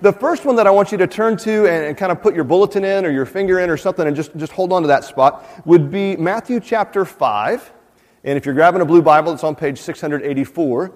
the first one that I want you to turn to and, and, kind of put your bulletin in or your finger in or something and just, just hold on to that spot would be Matthew chapter 5. And if you're grabbing a blue Bible, it's on page 684.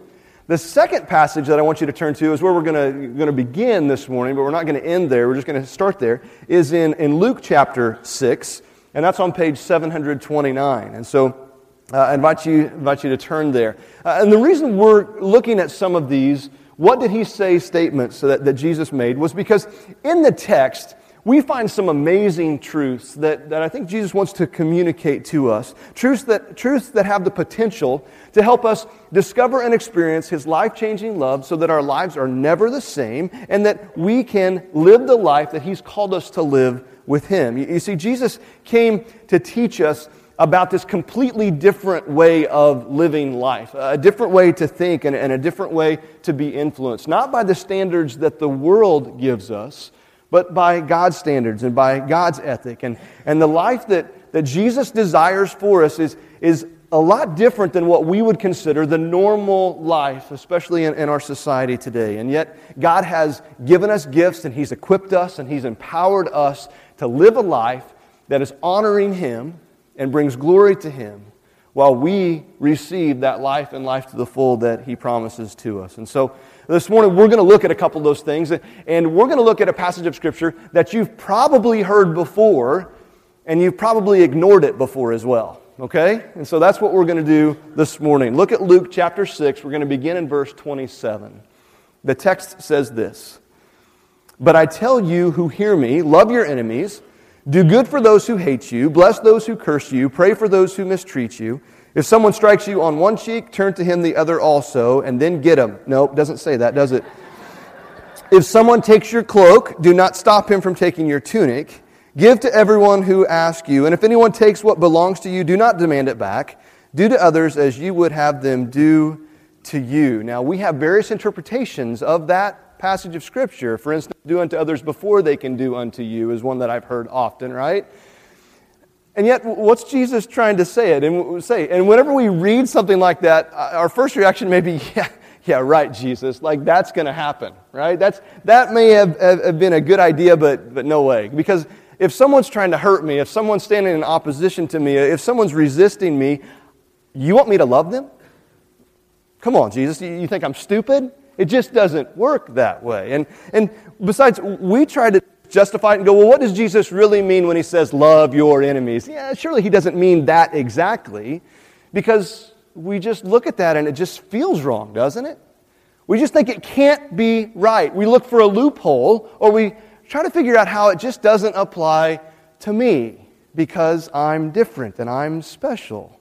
The second passage that I want you to turn to is where we're going to begin this morning, but we're not going to end there. We're just going to start there, is in, in Luke chapter 6, and that's on page 729. And so uh, I invite you, invite you to turn there. Uh, and the reason we're looking at some of these, what did he say statements that, that Jesus made, was because in the text, we find some amazing truths that, that I think Jesus wants to communicate to us. Truths that, truths that have the potential to help us discover and experience His life changing love so that our lives are never the same and that we can live the life that He's called us to live with Him. You, you see, Jesus came to teach us about this completely different way of living life, a different way to think and, and a different way to be influenced, not by the standards that the world gives us but by God's standards and by God's ethic. And, and the life that, that Jesus desires for us is, is a lot different than what we would consider the normal life, especially in, in our society today. And yet, God has given us gifts and He's equipped us and He's empowered us to live a life that is honoring Him and brings glory to Him while we receive that life and life to the full that He promises to us. And so, this morning, we're going to look at a couple of those things, and we're going to look at a passage of Scripture that you've probably heard before, and you've probably ignored it before as well. Okay? And so that's what we're going to do this morning. Look at Luke chapter 6. We're going to begin in verse 27. The text says this But I tell you who hear me, love your enemies, do good for those who hate you, bless those who curse you, pray for those who mistreat you. If someone strikes you on one cheek, turn to him the other also, and then get him. Nope, doesn't say that, does it? if someone takes your cloak, do not stop him from taking your tunic. Give to everyone who asks you. And if anyone takes what belongs to you, do not demand it back. Do to others as you would have them do to you. Now, we have various interpretations of that passage of Scripture. For instance, do unto others before they can do unto you is one that I've heard often, right? And yet, what's Jesus trying to say it and say? And whenever we read something like that, uh, our first reaction may be, yeah, yeah, right, Jesus. Like that's going to happen, right? That's that may have, have been a good idea, but but no way. Because if someone's trying to hurt me, if someone's standing in opposition to me, if someone's resisting me, you want me to love them? Come on, Jesus. You think I'm stupid? It just doesn't work that way. And and besides, we try to justify it and go, well, what does Jesus really mean when he says, love your enemies? Yeah, surely he doesn't mean that exactly, because we just look at that and it just feels wrong, doesn't it? We just think it can't be right. We look for a loophole, or we try to figure out how it just doesn't apply to me because I'm different and I'm special.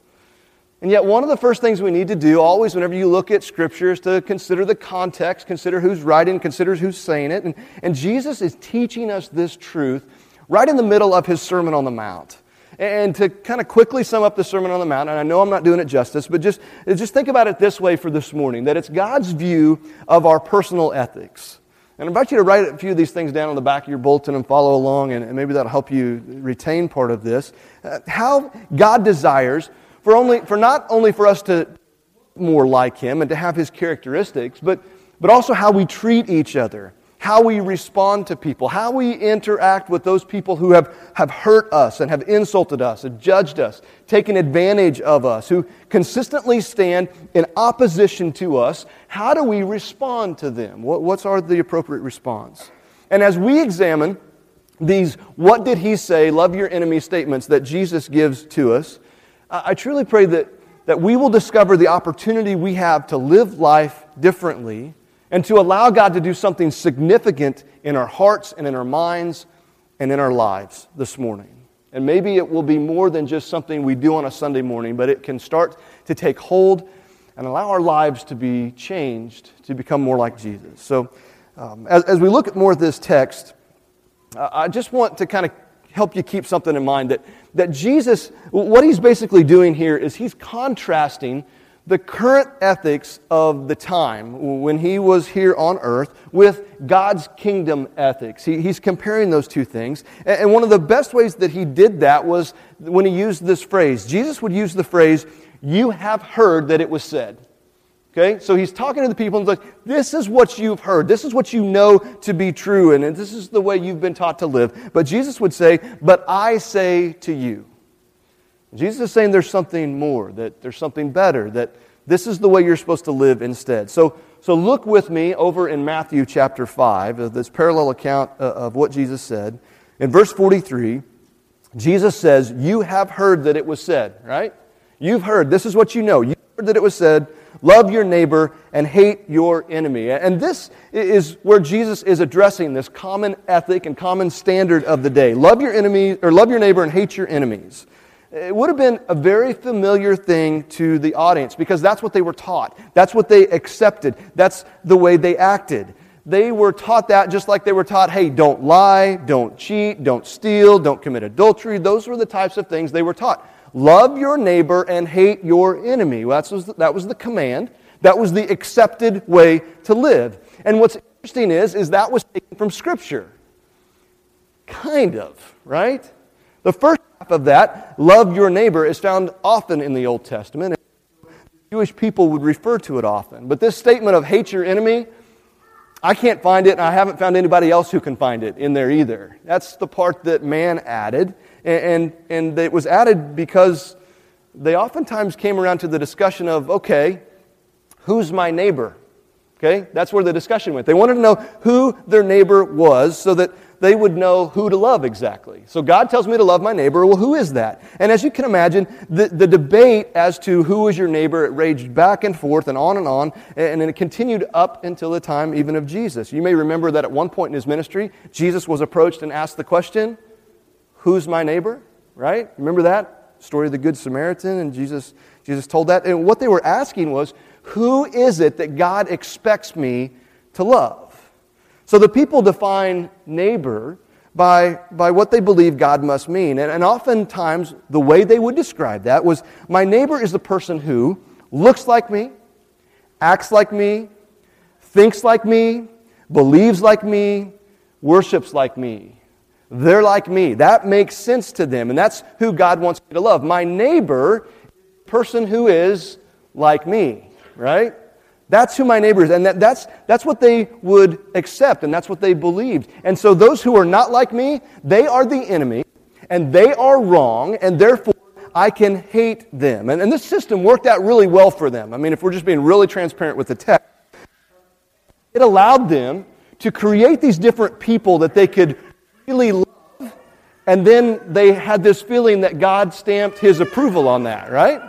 And yet, one of the first things we need to do, always whenever you look at Scripture, is to consider the context, consider who's writing, consider who's saying it. And, and Jesus is teaching us this truth right in the middle of his Sermon on the Mount. And to kind of quickly sum up the Sermon on the Mount, and I know I'm not doing it justice, but just, just think about it this way for this morning that it's God's view of our personal ethics. And I invite you to write a few of these things down on the back of your bulletin and follow along, and, and maybe that'll help you retain part of this. Uh, how God desires for, only, for not only for us to more like him and to have his characteristics, but, but also how we treat each other, how we respond to people, how we interact with those people who have, have hurt us and have insulted us, and judged us, taken advantage of us, who consistently stand in opposition to us. How do we respond to them? What, what's our, the appropriate response? And as we examine these what did he say, love your enemy statements that Jesus gives to us, I truly pray that, that we will discover the opportunity we have to live life differently and to allow God to do something significant in our hearts and in our minds and in our lives this morning. And maybe it will be more than just something we do on a Sunday morning, but it can start to take hold and allow our lives to be changed to become more like Jesus. So, um, as, as we look at more of this text, uh, I just want to kind of help you keep something in mind that, that Jesus, what he's basically doing here is he's contrasting the current ethics of the time when he was here on earth with God's kingdom ethics. He, he's comparing those two things. And, and one of the best ways that he did that was when he used this phrase. Jesus would use the phrase, You have heard that it was said. Okay? So he's talking to the people and he's like, this is what you've heard. This is what you know to be true, and this is the way you've been taught to live. But Jesus would say, But I say to you. Jesus is saying there's something more, that there's something better, that this is the way you're supposed to live instead. So, so look with me over in Matthew chapter 5, uh, this parallel account uh, of what Jesus said. In verse 43, Jesus says, You have heard that it was said, right? You've heard. This is what you know. You heard that it was said, Love your neighbor and hate your enemy. And this is where Jesus is addressing this common ethic and common standard of the day. Love your enemy, or love your neighbor and hate your enemies. It would have been a very familiar thing to the audience because that's what they were taught. That's what they accepted. That's the way they acted. They were taught that just like they were taught, hey, don't lie, don't cheat, don't steal, don't commit adultery. Those were the types of things they were taught. Love your neighbor and hate your enemy. Well, that, was the, that was the command. That was the accepted way to live. And what's interesting is, is that was taken from Scripture. Kind of, right? The first half of that, love your neighbor, is found often in the Old Testament. Jewish people would refer to it often. But this statement of hate your enemy, I can't find it, and I haven't found anybody else who can find it in there either. That's the part that man added. And, and, it was added because they oftentimes came around to the discussion of okay, who's my neighbor? Okay, that's where the discussion went. They wanted to know who their neighbor was so that they would know who to love exactly. So God tells me to love my neighbor. Well, who is that? And as you can imagine, the, the debate as to who is your neighbor, it raged back and forth and on and on, and, and it continued up until the time even of Jesus. You may remember that at one point in his ministry, Jesus was approached and asked the question, Who's my neighbor? Right? Remember that? Story of the Good Samaritan, and Jesus, Jesus told that. And what they were asking was, Who is it that God expects me to love? So the people define neighbor by, by what they believe God must mean. And, and oftentimes, the way they would describe that was my neighbor is the person who looks like me, acts like me, thinks like me, believes like me, worships like me. They're like me. That makes sense to them, and that's who God wants me to love. My neighbor, person who is like me, right? That's who my neighbor is. And that, that's, that's what they would accept, and that's what they believed. And so those who are not like me, they are the enemy, and they are wrong, and therefore I can hate them. And, and this system worked out really well for them. I mean, if we're just being really transparent with the text, it allowed them to create these different people that they could really love, and then they had this feeling that God stamped his approval on that, right?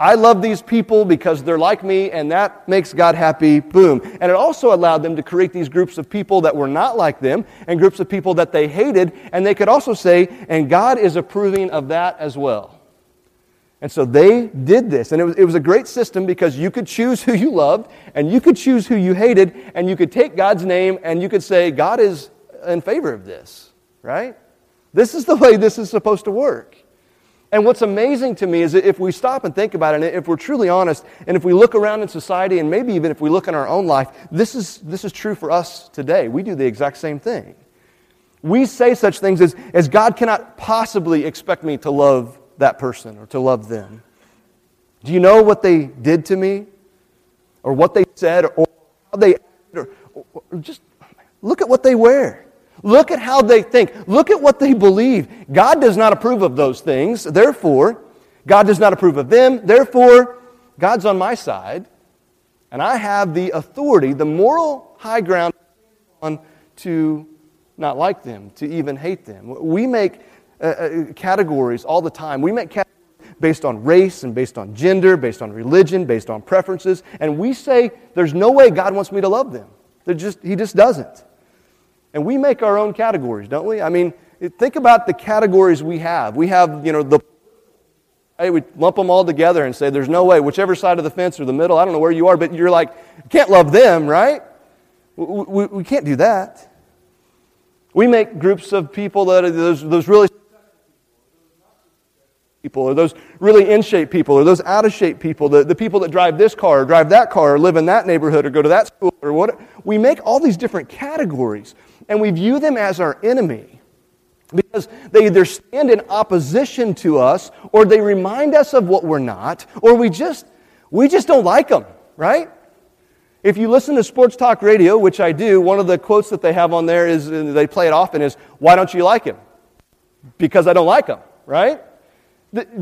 I love these people because they're like me, and that makes God happy. Boom. And it also allowed them to create these groups of people that were not like them and groups of people that they hated. And they could also say, and God is approving of that as well. And so they did this. And it was, it was a great system because you could choose who you loved and you could choose who you hated, and you could take God's name and you could say, God is in favor of this, right? This is the way this is supposed to work. And what's amazing to me is that if we stop and think about it, and if we're truly honest, and if we look around in society, and maybe even if we look in our own life, this is, this is true for us today. We do the exact same thing. We say such things as, as God cannot possibly expect me to love that person or to love them. Do you know what they did to me? Or what they said? Or how they or, or just look at what they wear. Look at how they think. Look at what they believe. God does not approve of those things. Therefore, God does not approve of them. Therefore, God's on my side. And I have the authority, the moral high ground on to not like them, to even hate them. We make uh, uh, categories all the time. We make categories based on race and based on gender, based on religion, based on preferences. And we say, there's no way God wants me to love them. Just, he just doesn't. And we make our own categories, don't we? I mean, think about the categories we have. We have, you know, the Hey, we lump them all together and say, there's no way, whichever side of the fence or the middle, I don't know where you are, but you're like, can't love them, right? We, we, we can't do that. We make groups of people that are those, those really people, or those really in shape people, or those out of shape people, the, the people that drive this car, or drive that car, or live in that neighborhood, or go to that school, or what. We make all these different categories and we view them as our enemy because they either stand in opposition to us or they remind us of what we're not or we just we just don't like them right? If you listen to sports talk radio, which I do, one of the quotes that they have on there is, and they play it often, is, Why don't you like him? Because I don't like him, right?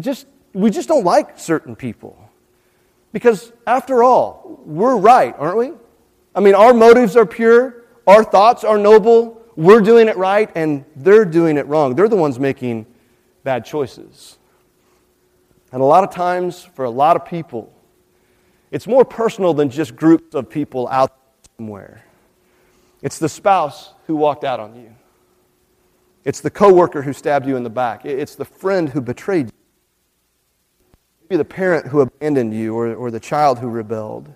Just, we just don't like certain people. Because after all, we're right, aren't we? I mean, our motives are pure, our thoughts are noble, we're doing it right, and they're doing it wrong. They're the ones making bad choices. And a lot of times, for a lot of people, it's more personal than just groups of people out somewhere. It's the spouse who walked out on you. It's the coworker who stabbed you in the back. It's the friend who betrayed you. Maybe the parent who abandoned you or, or the child who rebelled.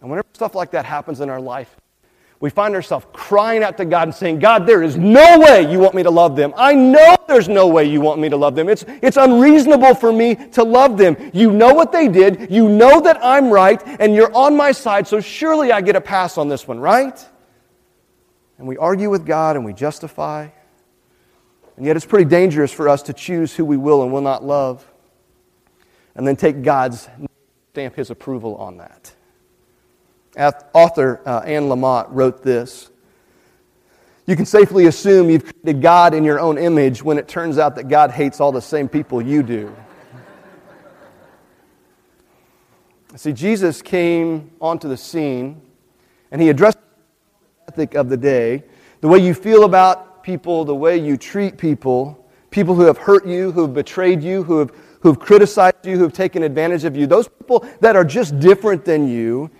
And whenever stuff like that happens in our life, we find ourselves crying out to God and saying, God, there is no way you want me to love them. I know there's no way you want me to love them. It's, it's unreasonable for me to love them. You know what they did. You know that I'm right, and you're on my side, so surely I get a pass on this one, right? And we argue with God and we justify. And yet it's pretty dangerous for us to choose who we will and will not love and then take God's stamp his approval on that. Author uh, Anne Lamott wrote this. You can safely assume you've created God in your own image when it turns out that God hates all the same people you do. See, Jesus came onto the scene and he addressed the ethic of the day, the way you feel about people, the way you treat people, people who have hurt you, who have betrayed you, who have, who have criticized you, who have taken advantage of you, those people that are just different than you.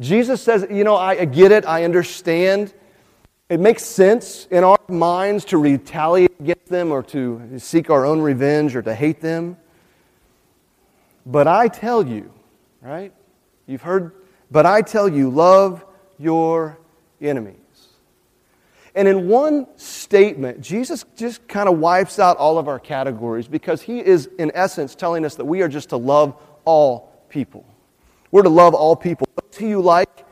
Jesus says, You know, I get it, I understand. It makes sense in our minds to retaliate against them or to seek our own revenge or to hate them. But I tell you, right? You've heard, but I tell you, love your enemies. And in one statement, Jesus just kind of wipes out all of our categories because he is, in essence, telling us that we are just to love all people. We're to love all people, who you like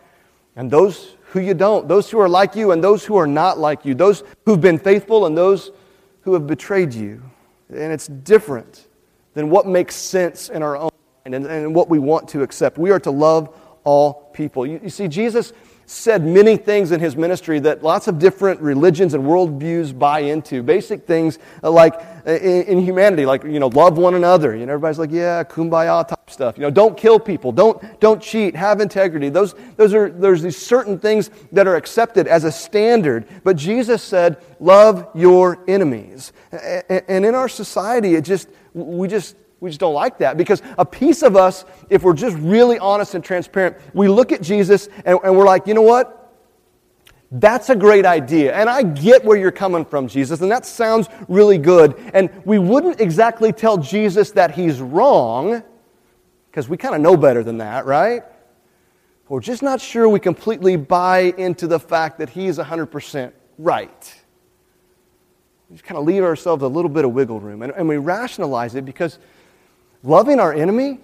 and those who you don't, those who are like you and those who are not like you, those who've been faithful and those who have betrayed you. And it's different than what makes sense in our own mind and, and what we want to accept. We are to love all people. You, you see, Jesus said many things in his ministry that lots of different religions and worldviews buy into. Basic things uh, like uh, in, in, humanity, like, you know, love one another. You know, everybody's like, yeah, kumbaya type stuff. You know, don't kill people. Don't, don't cheat. Have integrity. Those, those are, there's these certain things that are accepted as a standard. But Jesus said, love your enemies. And in our society, it just, we just, we just don't like that because a piece of us, if we're just really honest and transparent, we look at Jesus and, and, we're like, you know what? That's a great idea. And I get where you're coming from, Jesus, and that sounds really good. And we wouldn't exactly tell Jesus that he's wrong because we kind of know better than that, right? We're just not sure we completely buy into the fact that he's 100% right. We just kind of leave ourselves a little bit of wiggle room. And, and we rationalize it because Loving our enemy,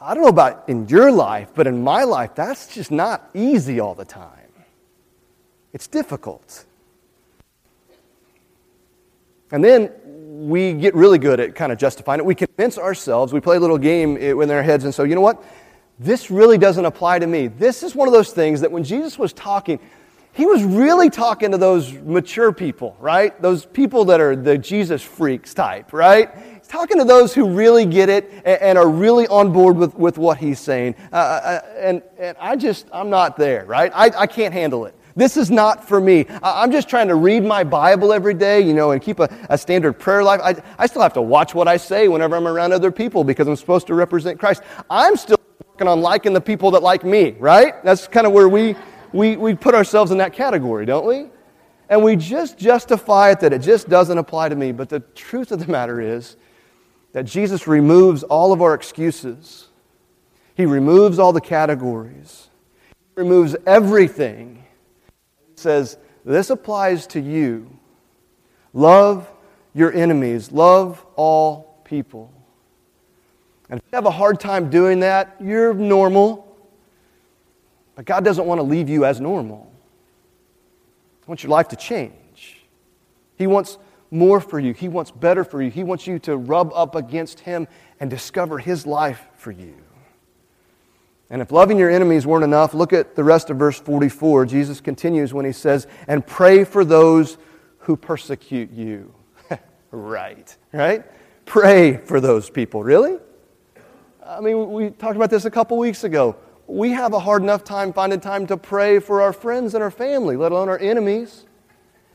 I don't know about in your life, but in my life, that's just not easy all the time. It's difficult. And then we get really good at kind of justifying it. We convince ourselves, we play a little game in our heads, and so, you know what? This really doesn't apply to me. This is one of those things that when Jesus was talking, he was really talking to those mature people, right? Those people that are the Jesus freaks type, right? Talking to those who really get it and, and are really on board with, with what he's saying. Uh, uh, uh and, and I just, I'm not there, right? I, I can't handle it. This is not for me. I'm just trying to read my Bible every day, you know, and keep a, a standard prayer life. I, I still have to watch what I say whenever I'm around other people because I'm supposed to represent Christ. I'm still working on liking the people that like me, right? That's kind of where we we, we put ourselves in that category, don't we? And we just justify it that it just doesn't apply to me. But the truth of the matter is that Jesus removes all of our excuses, He removes all the categories, He removes everything. He says, This applies to you. Love your enemies, love all people. And if you have a hard time doing that, you're normal. But God doesn't want to leave you as normal. He wants your life to change. He wants more for you. He wants better for you. He wants you to rub up against Him and discover His life for you. And if loving your enemies weren't enough, look at the rest of verse 44. Jesus continues when he says, And pray for those who persecute you. right, right? Pray for those people. Really? I mean, we talked about this a couple weeks ago. We have a hard enough time finding time to pray for our friends and our family, let alone our enemies.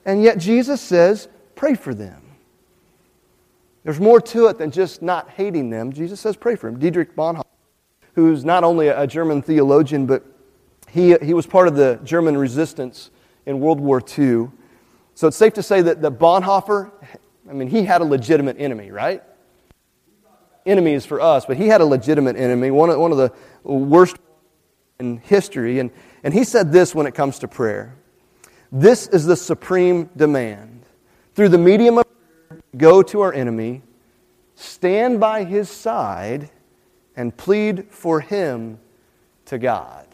And yet Jesus says, pray for them. There's more to it than just not hating them. Jesus says, pray for them. Dietrich Bonhoeffer who's not only a German theologian, but he, he was part of the German resistance in World War II. So it's safe to say that, that Bonhoeffer, I mean, he had a legitimate enemy, right? Enemies for us, but he had a legitimate enemy, one of, one of the worst in history. And, and he said this when it comes to prayer This is the supreme demand. Through the medium of prayer, go to our enemy, stand by his side, and plead for him to God.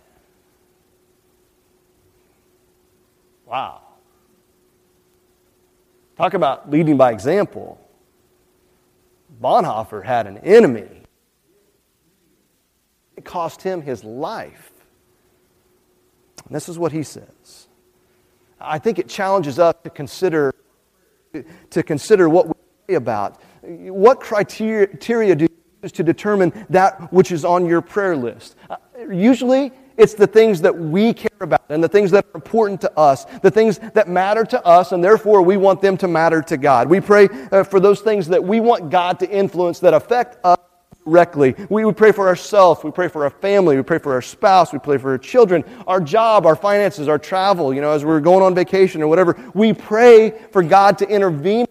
Wow. Talk about leading by example. Bonhoeffer had an enemy. It cost him his life. And this is what he says. I think it challenges us to consider to consider what we pray about. What criteria do is to determine that which is on your prayer list. Uh, usually, it's the things that we care about and the things that are important to us, the things that matter to us, and therefore we want them to matter to God. We pray uh, for those things that we want God to influence that affect us directly. We, we pray for ourselves, we pray for our family, we pray for our spouse, we pray for our children, our job, our finances, our travel, you know, as we're going on vacation or whatever. We pray for God to intervene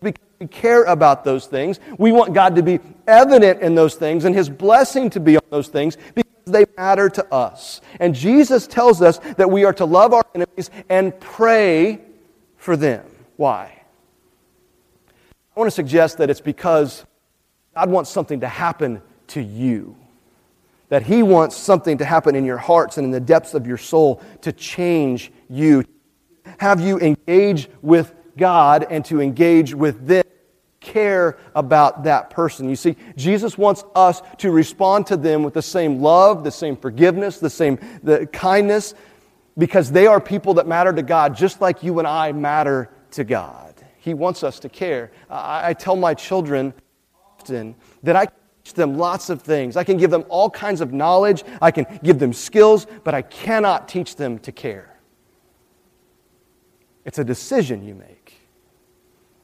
because we care about those things. We want God to be evident in those things and His blessing to be on those things because they matter to us. And Jesus tells us that we are to love our enemies and pray for them. Why? I want to suggest that it's because God wants something to happen to you. That He wants something to happen in your hearts and in the depths of your soul to change you, have you engage with God and to engage with them care about that person. You see, Jesus wants us to respond to them with the same love, the same forgiveness, the same the kindness, because they are people that matter to God just like you and I matter to God. He wants us to care. I, I tell my children often that I teach them lots of things. I can give them all kinds of knowledge, I can give them skills, but I cannot teach them to care. It's a decision you make.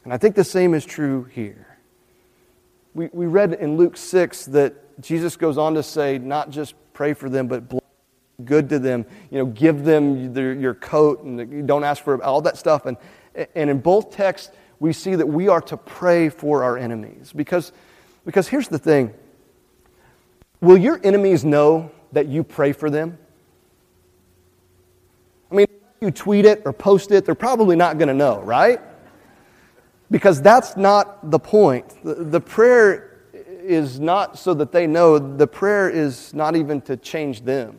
And I think the same is true here. We, we read in Luke 6 that Jesus goes on to say, not just pray for them, but good to them. You know, give them their, your coat and don't ask for all that stuff. And, and in both texts, we see that we are to pray for our enemies. Because, because here's the thing Will your enemies know that you pray for them? I mean, you tweet it or post it, they're probably not going to know, right? Because that's not the point. The, the prayer is not so that they know, the prayer is not even to change them.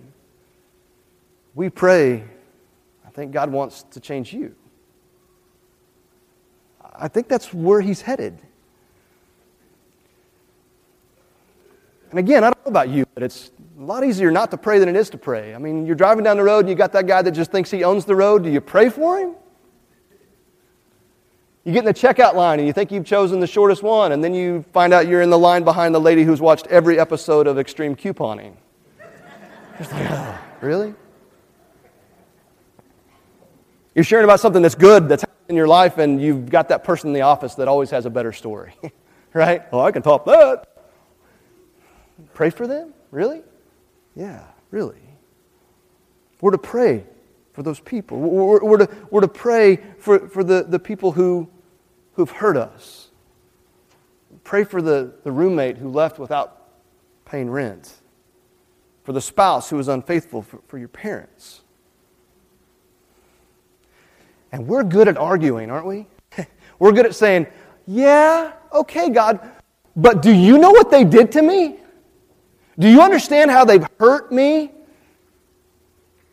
We pray, I think God wants to change you. I think that's where He's headed. And again, I don't know about you, but it's a lot easier not to pray than it is to pray. I mean, you're driving down the road and you got that guy that just thinks he owns the road. Do you pray for him? You get in the checkout line and you think you've chosen the shortest one, and then you find out you're in the line behind the lady who's watched every episode of Extreme Couponing. Just like, oh, really? You're sharing about something that's good that's in your life, and you've got that person in the office that always has a better story, right? Oh, I can top that. Pray for them? Really? Yeah, really. We're to pray for those people. We're, we're, to, we're to pray for, for the, the people who, who've hurt us. Pray for the, the roommate who left without paying rent, for the spouse who was unfaithful, for, for your parents. And we're good at arguing, aren't we? we're good at saying, Yeah, okay, God, but do you know what they did to me? Do you understand how they've hurt me?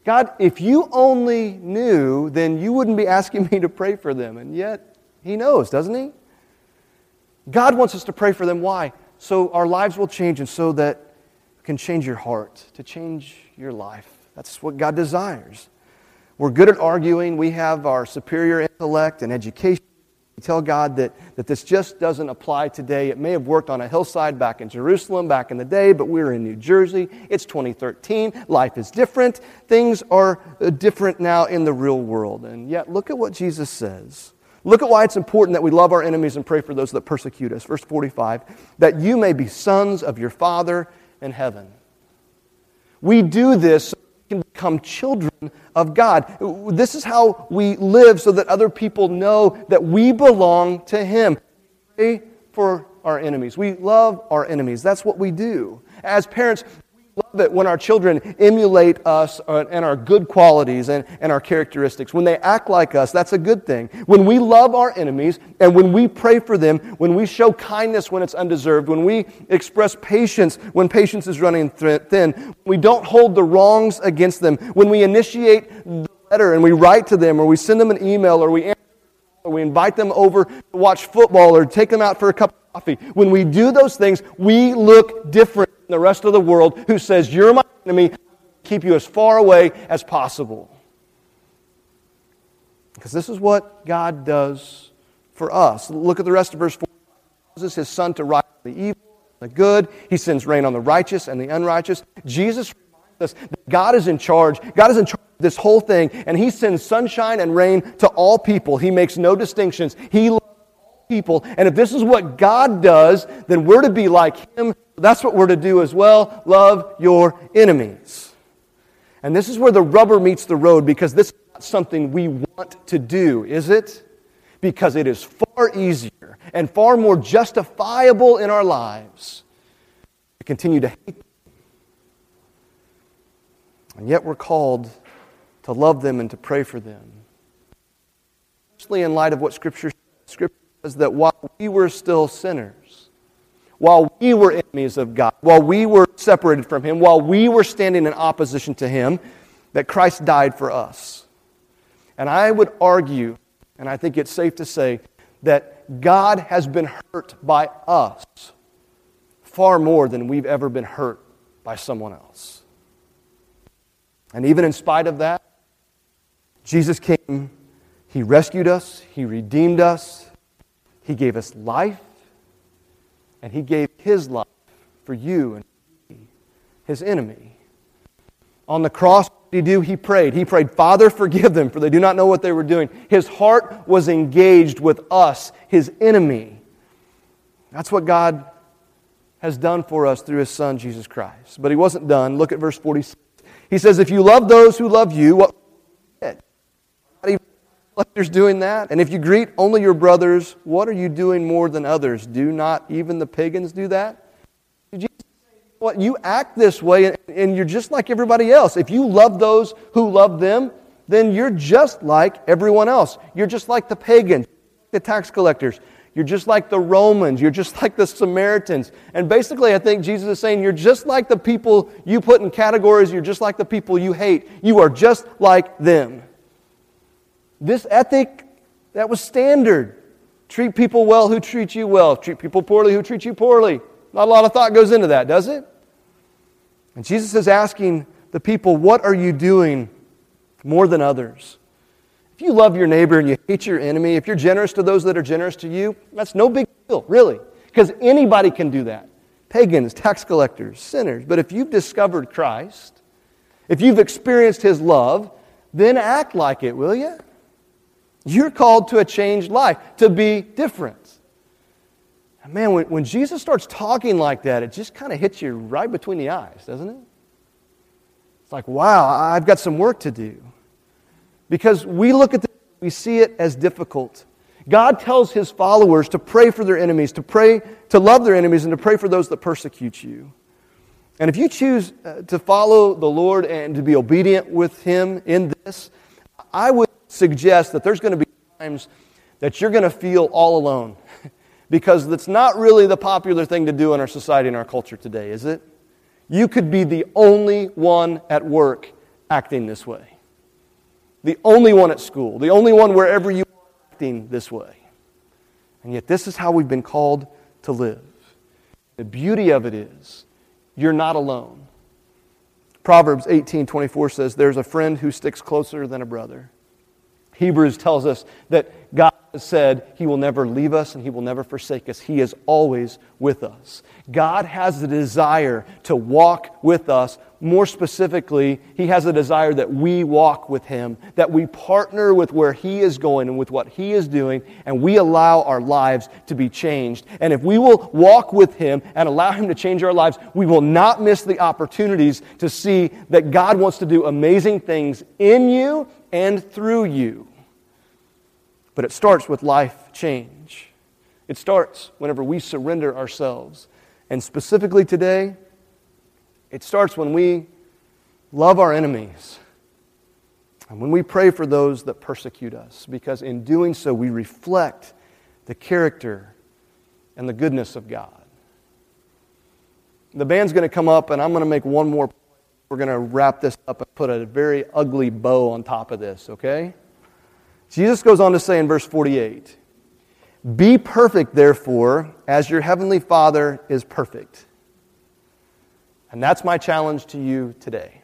God, if you only knew, then you wouldn't be asking me to pray for them. And yet, He knows, doesn't He? God wants us to pray for them. Why? So our lives will change and so that can change your heart, to change your life. That's what God desires. We're good at arguing. We have our superior intellect and education. We tell God that, that this just doesn't apply today. It may have worked on a hillside back in Jerusalem back in the day, but we're in New Jersey. It's 2013. Life is different. Things are uh, different now in the real world. And yet, look at what Jesus says. Look at why it's important that we love our enemies and pray for those that persecute us. Verse 45 that you may be sons of your Father in heaven. We do this can become children of God. This is how we live so that other people know that we belong to Him. Pray for our enemies. We love our enemies. That's what we do. As parents, love it when our children emulate us uh, and our good qualities and, and our characteristics. When they act like us, that's a good thing. When we love our enemies and when we pray for them, when we show kindness when it's undeserved, when we express patience when patience is running thin, we don't hold the wrongs against them, when we initiate the letter and we write to them or we send them an email or we or we invite them over to watch football or take them out for a cup of coffee. When we do those things, we look different the rest of the world who says, You're my enemy, keep you as far away as possible. Because this is what God does for us. Look at the rest of verse 4. He causes his sun to rise the evil, the good. He sends rain on the righteous and the unrighteous. Jesus reminds us that God is in charge. God is in charge of this whole thing, and he sends sunshine and rain to all people. He makes no distinctions. He loves all people. And if this is what God does, then we're to be like Him. That's what we're to do as well. Love your enemies. And this is where the rubber meets the road because this is not something we want to do, is it? Because it is far easier and far more justifiable in our lives to continue to hate them. And yet we're called to love them and to pray for them. Especially in light of what Scripture, Scripture was that while we were still sinners, while we were enemies of God, while we were separated from Him, while we were standing in opposition to Him, that Christ died for us. And I would argue, and I think it's safe to say, that God has been hurt by us far more than we've ever been hurt by someone else. And even in spite of that, Jesus came, He rescued us, He redeemed us, he gave us life, and He gave His life for you and me, His enemy. On the cross, what did He do? He prayed. He prayed, Father, forgive them, for they do not know what they were doing. His heart was engaged with us, His enemy. That's what God has done for us through His Son, Jesus Christ. But He wasn't done. Look at verse 46. He says, If you love those who love you, what collectors doing that? And if you greet only your brothers, what are you doing more than others? Do not even the pagans do that? What you act this way and you're just like everybody else. If you love those who love them, then you're just like everyone else. You're just like the pagans, the tax collectors. You're just like the Romans. You're just like the Samaritans. And basically, I think Jesus is saying you're just like the people you put in categories. You're just like the people you hate. You are just like them. This ethic, that was standard. Treat people well who treat you well. Treat people poorly who treat you poorly. Not a lot of thought goes into that, does it? And Jesus is asking the people, What are you doing more than others? If you love your neighbor and you hate your enemy, if you're generous to those that are generous to you, that's no big deal, really. Because anybody can do that pagans, tax collectors, sinners. But if you've discovered Christ, if you've experienced his love, then act like it, will you? You're called to a changed life, to be different. Man, when, when Jesus starts talking like that, it just kind of hits you right between the eyes, doesn't it? It's like, wow, I've got some work to do. Because we look at this, we see it as difficult. God tells his followers to pray for their enemies, to pray, to love their enemies, and to pray for those that persecute you. And if you choose uh, to follow the Lord and to be obedient with him in this, I would suggest that there's going to be times that you're going to feel all alone because that's not really the popular thing to do in our society and our culture today, is it? You could be the only one at work acting this way, the only one at school, the only one wherever you are acting this way. And yet, this is how we've been called to live. The beauty of it is, you're not alone. Proverbs 18:24 says there's a friend who sticks closer than a brother. Hebrews tells us that God said he will never leave us and he will never forsake us. He is always with us. God has the desire to walk with us. More specifically, he has a desire that we walk with him, that we partner with where he is going and with what he is doing, and we allow our lives to be changed. And if we will walk with him and allow him to change our lives, we will not miss the opportunities to see that God wants to do amazing things in you and through you. But it starts with life change. It starts whenever we surrender ourselves. And specifically today, it starts when we love our enemies and when we pray for those that persecute us, because in doing so, we reflect the character and the goodness of God. The band's going to come up, and I'm going to make one more. We're going to wrap this up and put a very ugly bow on top of this, okay? Jesus goes on to say in verse 48 Be perfect, therefore, as your heavenly Father is perfect. And that's my challenge to you today.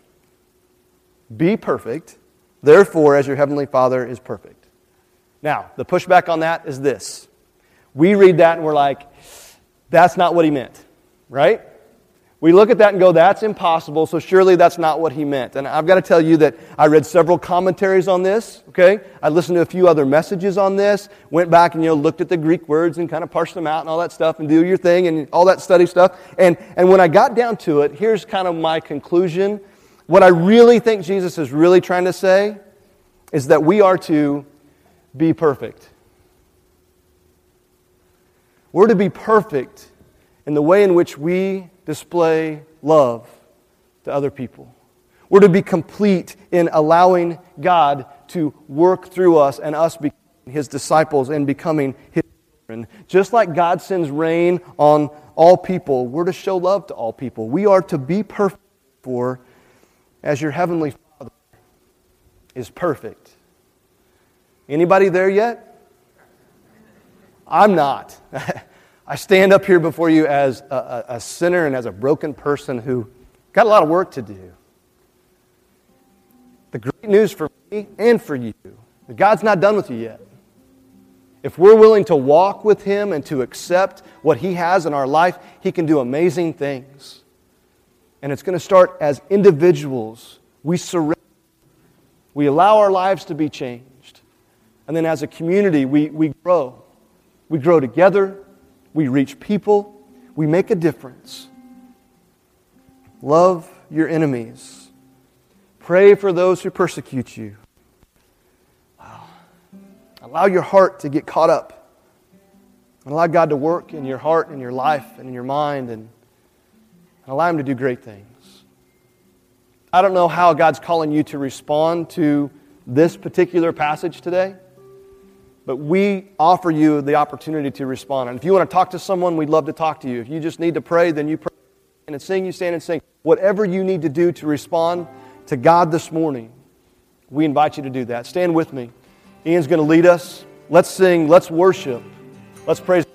Be perfect, therefore, as your heavenly Father is perfect. Now, the pushback on that is this. We read that and we're like, that's not what he meant, right? We look at that and go, that's impossible, so surely that's not what he meant. And I've got to tell you that I read several commentaries on this, okay? I listened to a few other messages on this, went back and, you know, looked at the Greek words and kind of parsed them out and all that stuff and do your thing and all that study stuff. And, and when I got down to it, here's kind of my conclusion. What I really think Jesus is really trying to say is that we are to be perfect. We're to be perfect in the way in which we display love to other people. We're to be complete in allowing God to work through us and us becoming His disciples and becoming His children. Just like God sends rain on all people, we're to show love to all people. We are to be perfect for as your heavenly Father is perfect. Anybody there yet? I'm not. I stand up here before you as a, a, sinner and as a broken person who got a lot of work to do. The great news for me and for you that God's not done with you yet. If we're willing to walk with Him and to accept what He has in our life, He can do amazing things. And it's going to start as individuals. We surrender, we allow our lives to be changed. And then as a community, we, we grow. We grow together, we reach people, we make a difference. Love your enemies. Pray for those who persecute you. Wow. Allow your heart to get caught up. And allow God to work in your heart and your life and in your mind and, and allow Him to do great things. I don't know how God's calling you to respond to this particular passage today. But we offer you the opportunity to respond. And if you want to talk to someone, we'd love to talk to you. If you just need to pray, then you pray and sing, you stand and sing. Whatever you need to do to respond to God this morning, we invite you to do that. Stand with me. Ian's going to lead us. Let's sing, let's worship, let's praise.